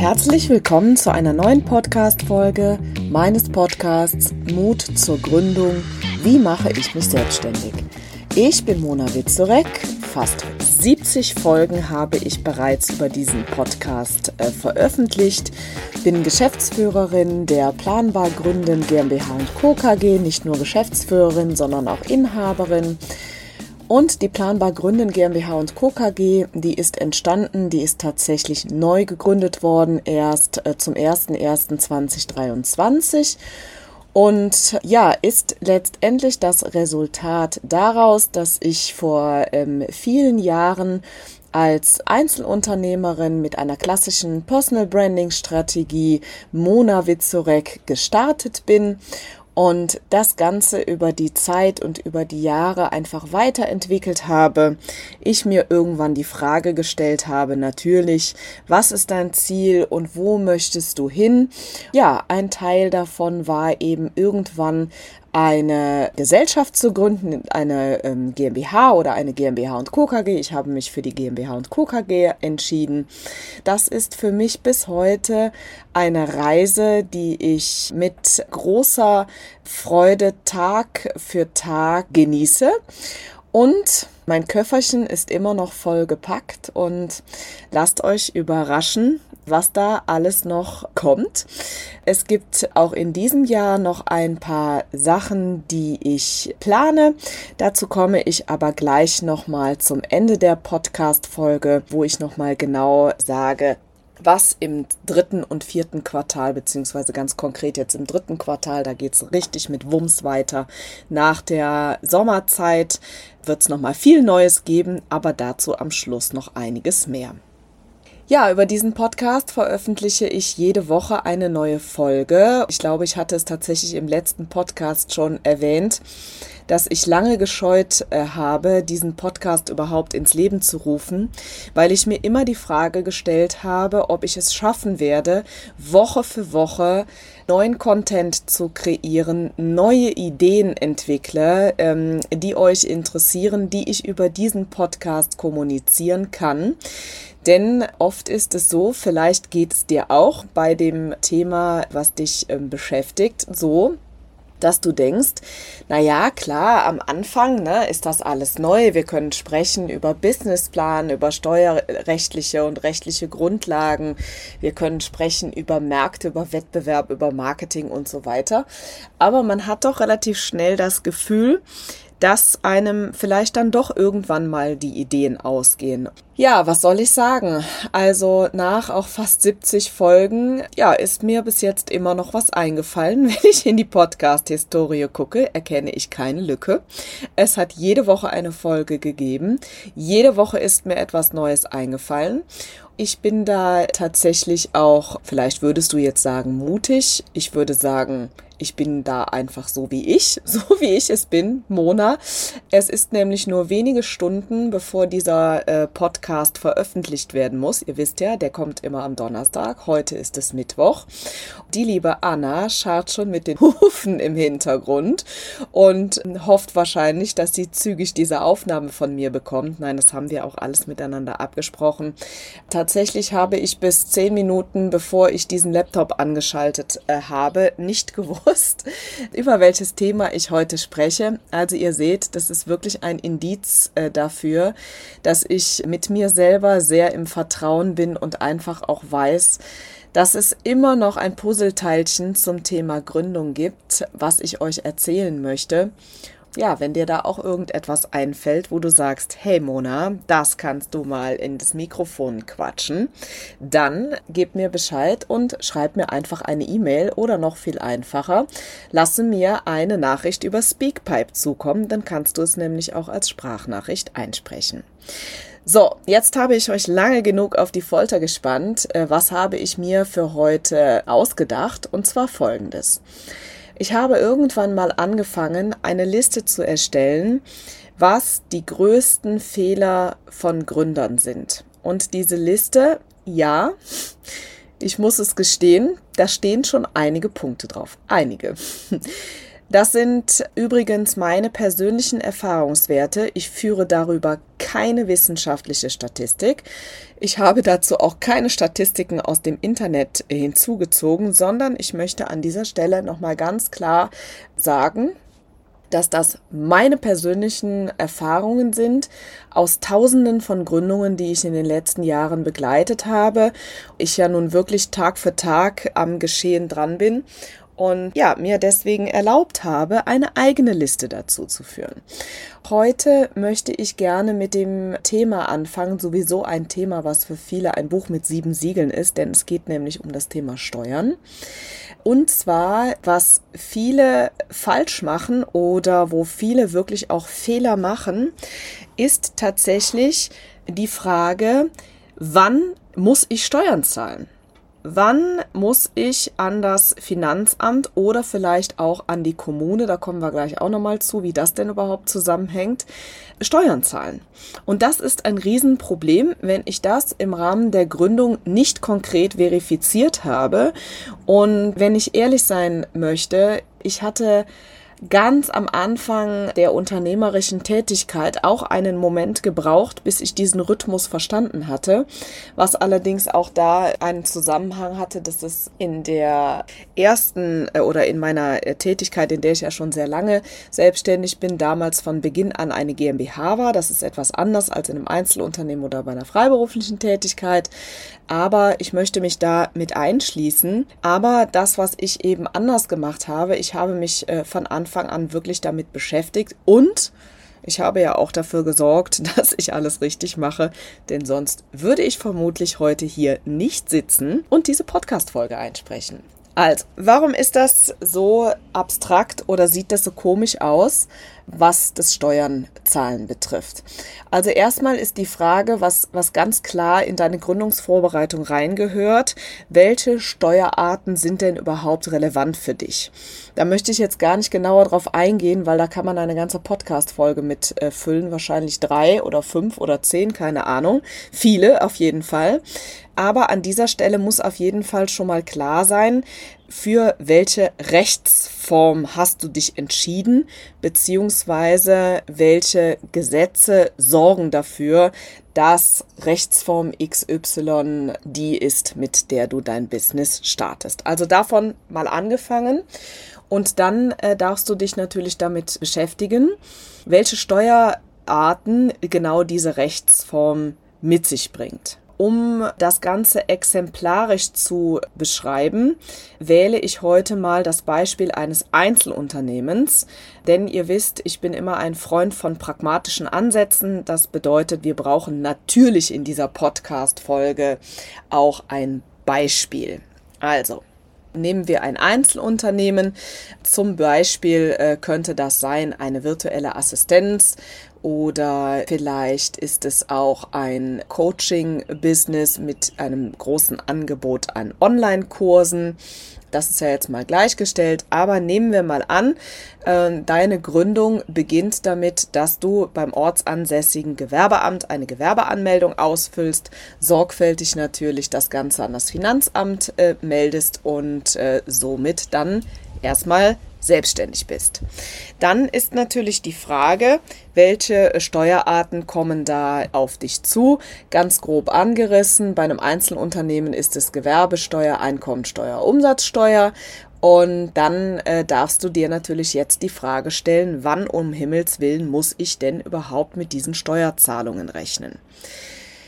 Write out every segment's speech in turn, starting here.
Herzlich willkommen zu einer neuen Podcast-Folge meines Podcasts Mut zur Gründung. Wie mache ich mich selbstständig? Ich bin Mona Witzorek. Fast 70 Folgen habe ich bereits über diesen Podcast äh, veröffentlicht. Bin Geschäftsführerin der Planbar Gründen GmbH Co. KG, nicht nur Geschäftsführerin, sondern auch Inhaberin. Und die Planbar Gründen GmbH und Co. KG, die ist entstanden, die ist tatsächlich neu gegründet worden, erst äh, zum 01.01.2023 und ja, ist letztendlich das Resultat daraus, dass ich vor ähm, vielen Jahren als Einzelunternehmerin mit einer klassischen Personal Branding Strategie Mona Witzorek gestartet bin und das Ganze über die Zeit und über die Jahre einfach weiterentwickelt habe. Ich mir irgendwann die Frage gestellt habe, natürlich, was ist dein Ziel und wo möchtest du hin? Ja, ein Teil davon war eben irgendwann eine Gesellschaft zu gründen, eine ähm, GmbH oder eine GmbH und Co. KG. Ich habe mich für die GmbH und Co. KG entschieden. Das ist für mich bis heute eine Reise, die ich mit großer Freude Tag für Tag genieße. Und mein Köfferchen ist immer noch voll gepackt und lasst euch überraschen, was da alles noch kommt. Es gibt auch in diesem Jahr noch ein paar Sachen, die ich plane. Dazu komme ich aber gleich nochmal zum Ende der Podcast-Folge, wo ich nochmal genau sage, was im dritten und vierten Quartal, beziehungsweise ganz konkret jetzt im dritten Quartal, da geht es richtig mit Wumms weiter. Nach der Sommerzeit wird es nochmal viel Neues geben, aber dazu am Schluss noch einiges mehr. Ja, über diesen Podcast veröffentliche ich jede Woche eine neue Folge. Ich glaube, ich hatte es tatsächlich im letzten Podcast schon erwähnt, dass ich lange gescheut äh, habe, diesen Podcast überhaupt ins Leben zu rufen, weil ich mir immer die Frage gestellt habe, ob ich es schaffen werde, Woche für Woche neuen Content zu kreieren, neue Ideen entwickle, ähm, die euch interessieren, die ich über diesen Podcast kommunizieren kann. Denn oft ist es so, vielleicht geht es dir auch bei dem Thema, was dich ähm, beschäftigt, so, dass du denkst, na ja, klar, am Anfang ne, ist das alles neu. Wir können sprechen über Businessplan, über steuerrechtliche und rechtliche Grundlagen. Wir können sprechen über Märkte, über Wettbewerb, über Marketing und so weiter. Aber man hat doch relativ schnell das Gefühl, dass einem vielleicht dann doch irgendwann mal die Ideen ausgehen. Ja, was soll ich sagen? Also nach auch fast 70 Folgen, ja, ist mir bis jetzt immer noch was eingefallen. Wenn ich in die Podcast-Historie gucke, erkenne ich keine Lücke. Es hat jede Woche eine Folge gegeben. Jede Woche ist mir etwas Neues eingefallen. Ich bin da tatsächlich auch, vielleicht würdest du jetzt sagen, mutig. Ich würde sagen, ich bin da einfach so wie ich, so wie ich es bin, Mona. Es ist nämlich nur wenige Stunden, bevor dieser äh, Podcast veröffentlicht werden muss. Ihr wisst ja, der kommt immer am Donnerstag. Heute ist es Mittwoch. Die liebe Anna scharrt schon mit den Hufen im Hintergrund und hofft wahrscheinlich, dass sie zügig diese Aufnahme von mir bekommt. Nein, das haben wir auch alles miteinander abgesprochen. Tatsächlich habe ich bis zehn Minuten, bevor ich diesen Laptop angeschaltet äh, habe, nicht gewusst, über welches Thema ich heute spreche. Also ihr seht, das ist wirklich ein Indiz äh, dafür, dass ich mit mir selber sehr im Vertrauen bin und einfach auch weiß, dass es immer noch ein Puzzleteilchen zum Thema Gründung gibt, was ich euch erzählen möchte ja, wenn dir da auch irgendetwas einfällt, wo du sagst, hey Mona, das kannst du mal in das Mikrofon quatschen, dann gib mir Bescheid und schreib mir einfach eine E-Mail oder noch viel einfacher, lasse mir eine Nachricht über Speakpipe zukommen, dann kannst du es nämlich auch als Sprachnachricht einsprechen. So, jetzt habe ich euch lange genug auf die Folter gespannt. Äh, was habe ich mir für heute ausgedacht? Und zwar folgendes. Ich habe irgendwann mal angefangen, eine Liste zu erstellen, was die größten Fehler von Gründern sind. Und diese Liste, ja, ich muss es gestehen, da stehen schon einige Punkte drauf. Einige. Das sind übrigens meine persönlichen Erfahrungswerte. Ich führe darüber keine wissenschaftliche Statistik. Ich habe dazu auch keine Statistiken aus dem Internet hinzugezogen, sondern ich möchte an dieser Stelle nochmal ganz klar sagen, dass das meine persönlichen Erfahrungen sind aus Tausenden von Gründungen, die ich in den letzten Jahren begleitet habe. Ich ja nun wirklich Tag für Tag am Geschehen dran bin und ja, mir deswegen erlaubt habe, eine eigene Liste dazu zu führen. Heute möchte ich gerne mit dem Thema anfangen, sowieso ein Thema, was für viele ein Buch mit sieben Siegeln ist, denn es geht nämlich um das Thema Steuern. Und zwar, was viele falsch machen oder wo viele wirklich auch Fehler machen, ist tatsächlich die Frage, wann muss ich Steuern zahlen? Wann muss ich an das Finanzamt oder vielleicht auch an die Kommune, da kommen wir gleich auch nochmal zu, wie das denn überhaupt zusammenhängt, Steuern zahlen? Und das ist ein Riesenproblem, wenn ich das im Rahmen der Gründung nicht konkret verifiziert habe. Und wenn ich ehrlich sein möchte, ich hatte ganz am Anfang der unternehmerischen Tätigkeit auch einen Moment gebraucht, bis ich diesen Rhythmus verstanden hatte, was allerdings auch da einen Zusammenhang hatte, dass es in der ersten äh, oder in meiner äh, Tätigkeit, in der ich ja schon sehr lange selbstständig bin, damals von Beginn an eine GmbH war. Das ist etwas anders als in einem Einzelunternehmen oder bei einer freiberuflichen Tätigkeit aber ich möchte mich da mit einschließen. Aber das, was ich eben anders gemacht habe, ich habe mich äh, von Anfang an wirklich damit beschäftigt und ich habe ja auch dafür gesorgt, dass ich alles richtig mache, denn sonst würde ich vermutlich heute hier nicht sitzen und diese Podcast-Folge einsprechen. Also, warum ist das so abstrakt oder sieht das so komisch aus? Was das Steuernzahlen betrifft. Also erstmal ist die Frage, was, was ganz klar in deine Gründungsvorbereitung reingehört, welche Steuerarten sind denn überhaupt relevant für dich? Da möchte ich jetzt gar nicht genauer drauf eingehen, weil da kann man eine ganze Podcast-Folge mit äh, füllen, wahrscheinlich drei oder fünf oder zehn, keine Ahnung. Viele auf jeden Fall. Aber an dieser Stelle muss auf jeden Fall schon mal klar sein, für welche Rechtsform hast du dich entschieden, beziehungsweise welche Gesetze sorgen dafür, dass Rechtsform XY die ist, mit der du dein Business startest. Also davon mal angefangen und dann äh, darfst du dich natürlich damit beschäftigen, welche Steuerarten genau diese Rechtsform mit sich bringt. Um das Ganze exemplarisch zu beschreiben, wähle ich heute mal das Beispiel eines Einzelunternehmens. Denn ihr wisst, ich bin immer ein Freund von pragmatischen Ansätzen. Das bedeutet, wir brauchen natürlich in dieser Podcast-Folge auch ein Beispiel. Also, Nehmen wir ein Einzelunternehmen, zum Beispiel äh, könnte das sein eine virtuelle Assistenz oder vielleicht ist es auch ein Coaching-Business mit einem großen Angebot an Online-Kursen. Das ist ja jetzt mal gleichgestellt, aber nehmen wir mal an, äh, deine Gründung beginnt damit, dass du beim ortsansässigen Gewerbeamt eine Gewerbeanmeldung ausfüllst, sorgfältig natürlich das Ganze an das Finanzamt äh, meldest und äh, somit dann erstmal selbstständig bist. Dann ist natürlich die Frage, welche Steuerarten kommen da auf dich zu? Ganz grob angerissen. Bei einem Einzelunternehmen ist es Gewerbesteuer, Einkommensteuer, Umsatzsteuer. Und dann äh, darfst du dir natürlich jetzt die Frage stellen, wann um Himmels willen muss ich denn überhaupt mit diesen Steuerzahlungen rechnen?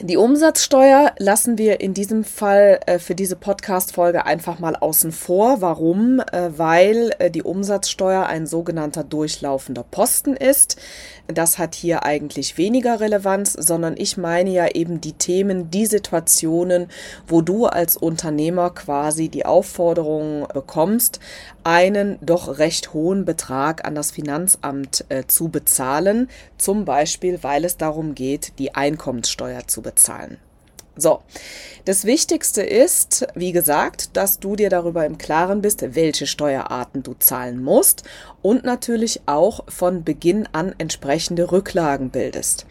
Die Umsatzsteuer lassen wir in diesem Fall äh, für diese Podcast-Folge einfach mal außen vor. Warum? Äh, weil äh, die Umsatzsteuer ein sogenannter durchlaufender Posten ist. Das hat hier eigentlich weniger Relevanz, sondern ich meine ja eben die Themen, die Situationen, wo du als Unternehmer quasi die Aufforderung bekommst, einen doch recht hohen Betrag an das Finanzamt äh, zu bezahlen, zum Beispiel weil es darum geht, die Einkommenssteuer zu bezahlen. So, das Wichtigste ist, wie gesagt, dass du dir darüber im Klaren bist, welche Steuerarten du zahlen musst und natürlich auch von Beginn an entsprechende Rücklagen bildest.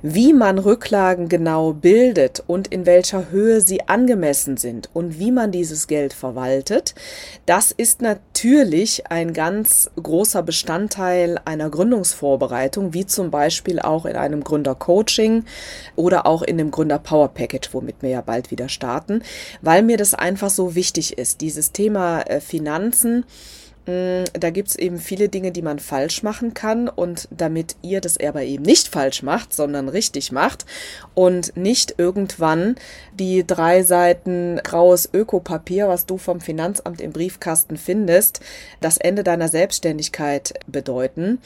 Wie man Rücklagen genau bildet und in welcher Höhe sie angemessen sind und wie man dieses Geld verwaltet, das ist natürlich ein ganz großer Bestandteil einer Gründungsvorbereitung, wie zum Beispiel auch in einem Gründercoaching oder auch in dem Gründer Power Package, womit wir ja bald wieder starten, weil mir das einfach so wichtig ist. Dieses Thema äh, Finanzen, da gibt es eben viele Dinge, die man falsch machen kann. Und damit ihr das aber eben nicht falsch macht, sondern richtig macht und nicht irgendwann die drei Seiten graues Ökopapier, was du vom Finanzamt im Briefkasten findest, das Ende deiner Selbstständigkeit bedeuten,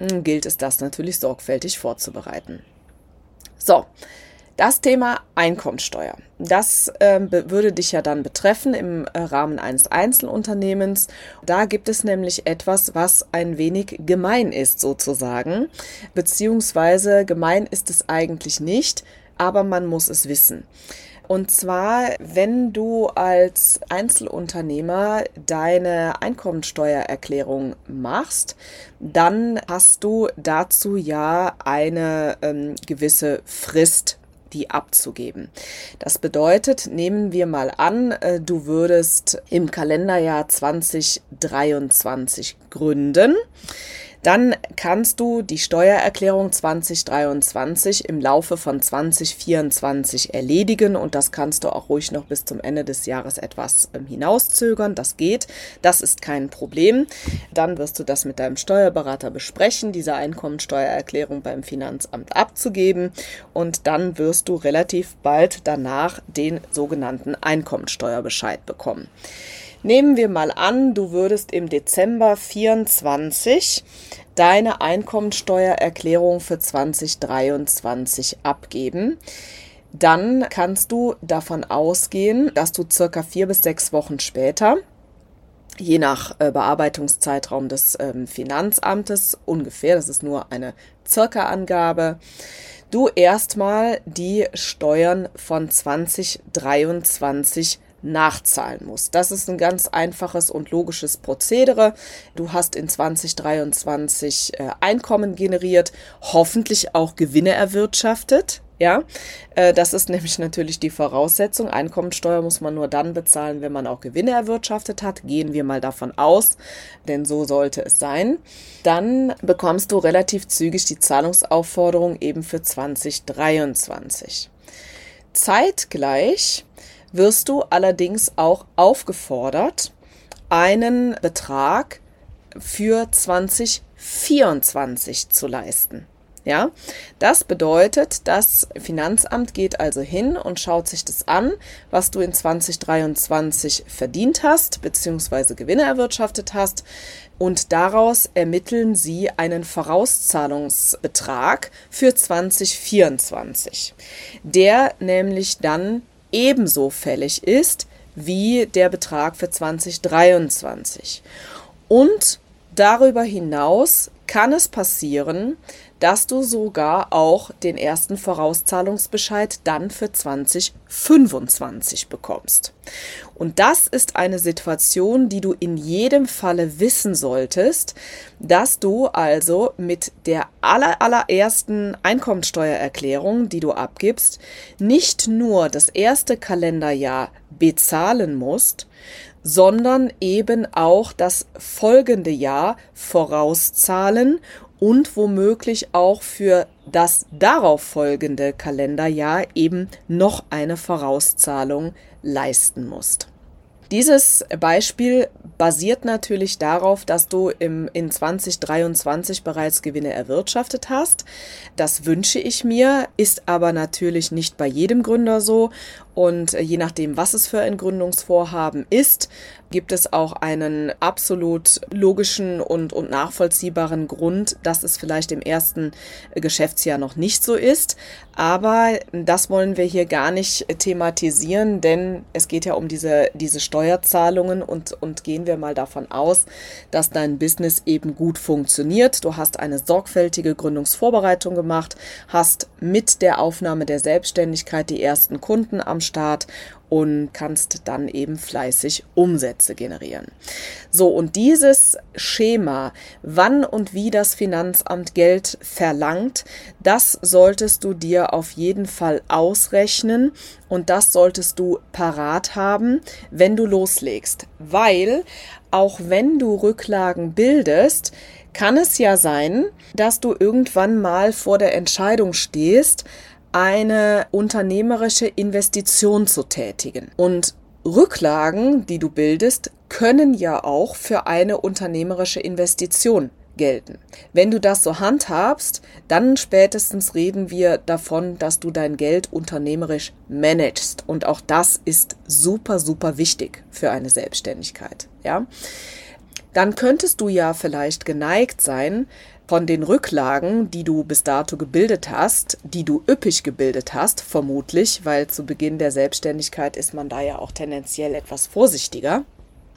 mm, gilt es das natürlich sorgfältig vorzubereiten. So, das Thema Einkommensteuer, das äh, würde dich ja dann betreffen im äh, Rahmen eines Einzelunternehmens. Da gibt es nämlich etwas, was ein wenig gemein ist sozusagen, beziehungsweise gemein ist es eigentlich nicht, aber man muss es wissen. Und zwar, wenn du als Einzelunternehmer deine Einkommensteuererklärung machst, dann hast du dazu ja eine ähm, gewisse Frist die abzugeben. Das bedeutet, nehmen wir mal an, äh, du würdest im Kalenderjahr 2023 gründen dann kannst du die Steuererklärung 2023 im Laufe von 2024 erledigen und das kannst du auch ruhig noch bis zum Ende des Jahres etwas ähm, hinauszögern. Das geht, das ist kein Problem. Dann wirst du das mit deinem Steuerberater besprechen, diese Einkommensteuererklärung beim Finanzamt abzugeben und dann wirst du relativ bald danach den sogenannten Einkommensteuerbescheid bekommen. Nehmen wir mal an, du würdest im Dezember 24 deine Einkommensteuererklärung für 2023 abgeben. Dann kannst du davon ausgehen, dass du circa vier bis sechs Wochen später je nach äh, Bearbeitungszeitraum des ähm, Finanzamtes ungefähr, das ist nur eine circa Angabe, du erstmal die Steuern von 2023 nachzahlen musst. Das ist ein ganz einfaches und logisches Prozedere. Du hast in 2023 äh, Einkommen generiert, hoffentlich auch Gewinne erwirtschaftet. Ja, äh, das ist nämlich natürlich die Voraussetzung. Einkommensteuer muss man nur dann bezahlen, wenn man auch Gewinne erwirtschaftet hat. Gehen wir mal davon aus, denn so sollte es sein. Dann bekommst du relativ zügig die Zahlungsaufforderung eben für 2023. Zeitgleich wirst du allerdings auch aufgefordert, einen Betrag für 2024 zu leisten. Ja, das bedeutet, das Finanzamt geht also hin und schaut sich das an, was du in 2023 verdient hast, beziehungsweise Gewinne erwirtschaftet hast. Und daraus ermitteln sie einen Vorauszahlungsbetrag für 2024, der nämlich dann ebenso fällig ist wie der Betrag für 2023. Und darüber hinaus kann es passieren, dass du sogar auch den ersten Vorauszahlungsbescheid dann für 2025 bekommst. Und das ist eine Situation, die du in jedem Falle wissen solltest, dass du also mit der aller, allerersten Einkommensteuererklärung, die du abgibst, nicht nur das erste Kalenderjahr bezahlen musst, sondern eben auch das folgende Jahr vorauszahlen und womöglich auch für das darauf folgende Kalenderjahr eben noch eine Vorauszahlung leisten musst. Dieses Beispiel basiert natürlich darauf, dass du im, in 2023 bereits Gewinne erwirtschaftet hast. Das wünsche ich mir, ist aber natürlich nicht bei jedem Gründer so. Und je nachdem, was es für ein Gründungsvorhaben ist, gibt es auch einen absolut logischen und, und nachvollziehbaren Grund, dass es vielleicht im ersten Geschäftsjahr noch nicht so ist. Aber das wollen wir hier gar nicht thematisieren, denn es geht ja um diese, diese Steuerzahlungen und, und gehen wir mal davon aus, dass dein Business eben gut funktioniert. Du hast eine sorgfältige Gründungsvorbereitung gemacht, hast mit der Aufnahme der Selbstständigkeit die ersten Kunden am Start und kannst dann eben fleißig Umsätze generieren. So, und dieses Schema, wann und wie das Finanzamt Geld verlangt, das solltest du dir auf jeden Fall ausrechnen und das solltest du parat haben, wenn du loslegst, weil auch wenn du Rücklagen bildest, kann es ja sein, dass du irgendwann mal vor der Entscheidung stehst, eine unternehmerische Investition zu tätigen. Und Rücklagen, die du bildest, können ja auch für eine unternehmerische Investition gelten. Wenn du das so handhabst, dann spätestens reden wir davon, dass du dein Geld unternehmerisch managst. Und auch das ist super, super wichtig für eine Selbstständigkeit. Ja? Dann könntest du ja vielleicht geneigt sein, von den Rücklagen, die du bis dato gebildet hast, die du üppig gebildet hast, vermutlich, weil zu Beginn der Selbstständigkeit ist man da ja auch tendenziell etwas vorsichtiger,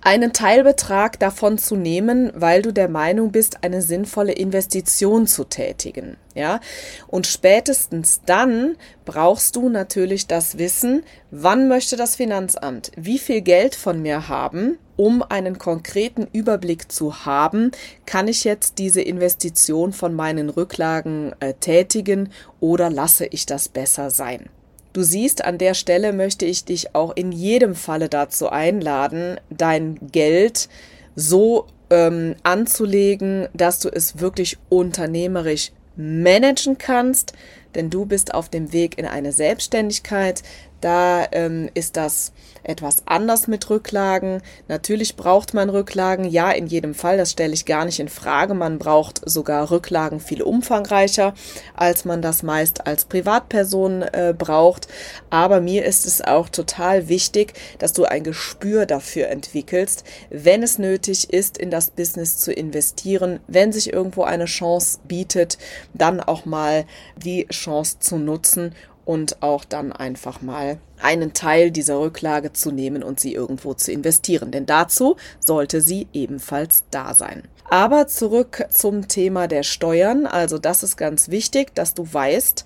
einen Teilbetrag davon zu nehmen, weil du der Meinung bist, eine sinnvolle Investition zu tätigen. Ja, und spätestens dann brauchst du natürlich das Wissen, wann möchte das Finanzamt wie viel Geld von mir haben, um einen konkreten Überblick zu haben, kann ich jetzt diese Investition von meinen Rücklagen äh, tätigen oder lasse ich das besser sein. Du siehst, an der Stelle möchte ich dich auch in jedem Falle dazu einladen, dein Geld so ähm, anzulegen, dass du es wirklich unternehmerisch managen kannst, denn du bist auf dem Weg in eine Selbstständigkeit. Da ähm, ist das etwas anders mit Rücklagen. Natürlich braucht man Rücklagen, ja, in jedem Fall, das stelle ich gar nicht in Frage. Man braucht sogar Rücklagen viel umfangreicher, als man das meist als Privatperson äh, braucht. Aber mir ist es auch total wichtig, dass du ein Gespür dafür entwickelst, wenn es nötig ist, in das Business zu investieren, wenn sich irgendwo eine Chance bietet, dann auch mal die Chance zu nutzen und auch dann einfach mal einen Teil dieser Rücklage zu nehmen und sie irgendwo zu investieren. Denn dazu sollte sie ebenfalls da sein. Aber zurück zum Thema der Steuern. Also das ist ganz wichtig, dass du weißt,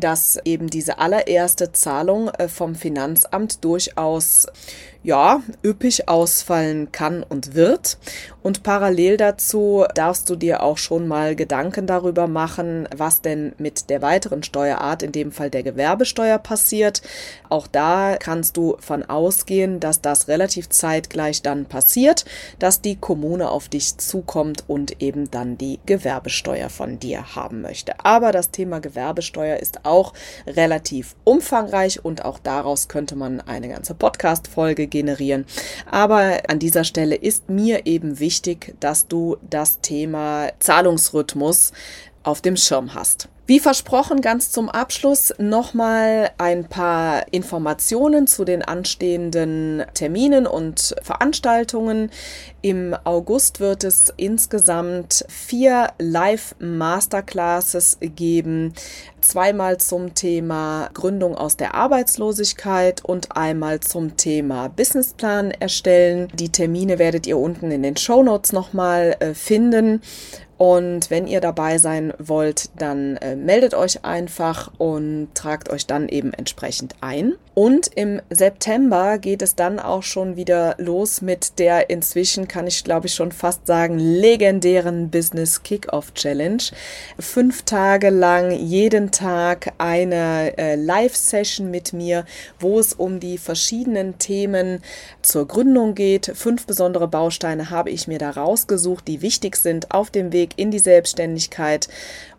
dass eben diese allererste Zahlung äh, vom Finanzamt durchaus ja, üppig ausfallen kann und wird. Und parallel dazu darfst du dir auch schon mal Gedanken darüber machen, was denn mit der weiteren Steuerart, in dem Fall der Gewerbesteuer, passiert. Auch da kannst du von ausgehen, dass das relativ zeitgleich dann passiert, dass die Kommune auf dich zukommt und eben dann die Gewerbesteuer von dir haben möchte. Aber das Thema Gewerbesteuer ist auch relativ umfangreich und auch daraus könnte man eine ganze Podcast-Folge generieren. Aber an dieser Stelle ist mir eben wichtig, dass du das Thema Zahlungsrhythmus auf dem Schirm hast. Wie versprochen, ganz zum Abschluss nochmal ein paar Informationen zu den anstehenden Terminen und Veranstaltungen. Im August wird es insgesamt vier Live-Masterclasses geben. Zweimal zum Thema Gründung aus der Arbeitslosigkeit und einmal zum Thema Businessplan erstellen. Die Termine werdet ihr unten in den Show Notes nochmal äh, finden. Und wenn ihr dabei sein wollt, dann äh, meldet euch einfach und tragt euch dann eben entsprechend ein. Und im September geht es dann auch schon wieder los mit der inzwischen, kann ich glaube ich schon fast sagen, legendären Business Kickoff Challenge. Fünf Tage lang, jeden Tag eine äh, Live-Session mit mir, wo es um die verschiedenen Themen zur Gründung geht. Fünf besondere Bausteine habe ich mir da rausgesucht, die wichtig sind auf dem Weg in die Selbstständigkeit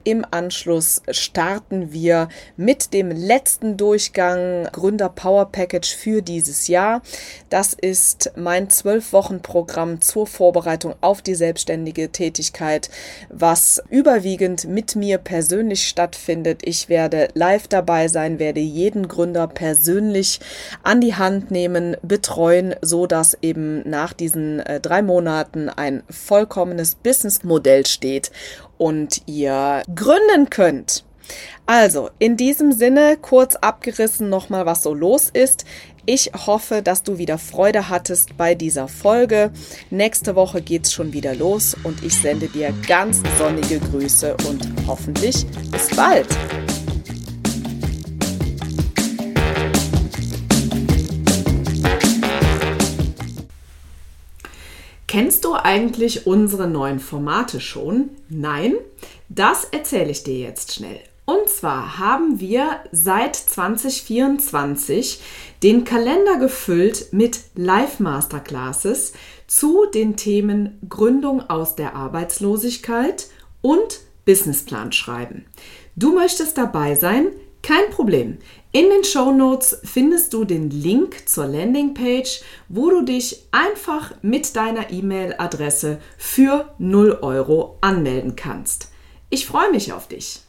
im Anschluss starten wir mit dem letzten Durchgang Gründer Power Package für dieses Jahr. Das ist mein zwölf Wochen Programm zur Vorbereitung auf die selbstständige Tätigkeit, was überwiegend mit mir persönlich stattfindet. Ich werde live dabei sein, werde jeden Gründer persönlich an die Hand nehmen, betreuen, so dass eben nach diesen äh, drei Monaten ein vollkommenes Businessmodell steht und ihr gründen könnt. Also, in diesem Sinne kurz abgerissen nochmal, was so los ist. Ich hoffe, dass du wieder Freude hattest bei dieser Folge. Nächste Woche geht's schon wieder los und ich sende dir ganz sonnige Grüße und hoffentlich bis bald. Kennst du eigentlich unsere neuen Formate schon? Nein? Das erzähle ich dir jetzt schnell. Und zwar haben wir seit 2024 den Kalender gefüllt mit Live-Masterclasses zu den Themen Gründung aus der Arbeitslosigkeit und Businessplan schreiben. Du möchtest dabei sein? Kein Problem. In den Show Notes findest du den Link zur Landingpage, wo du dich einfach mit deiner E-Mail-Adresse für 0 Euro anmelden kannst. Ich freue mich auf dich.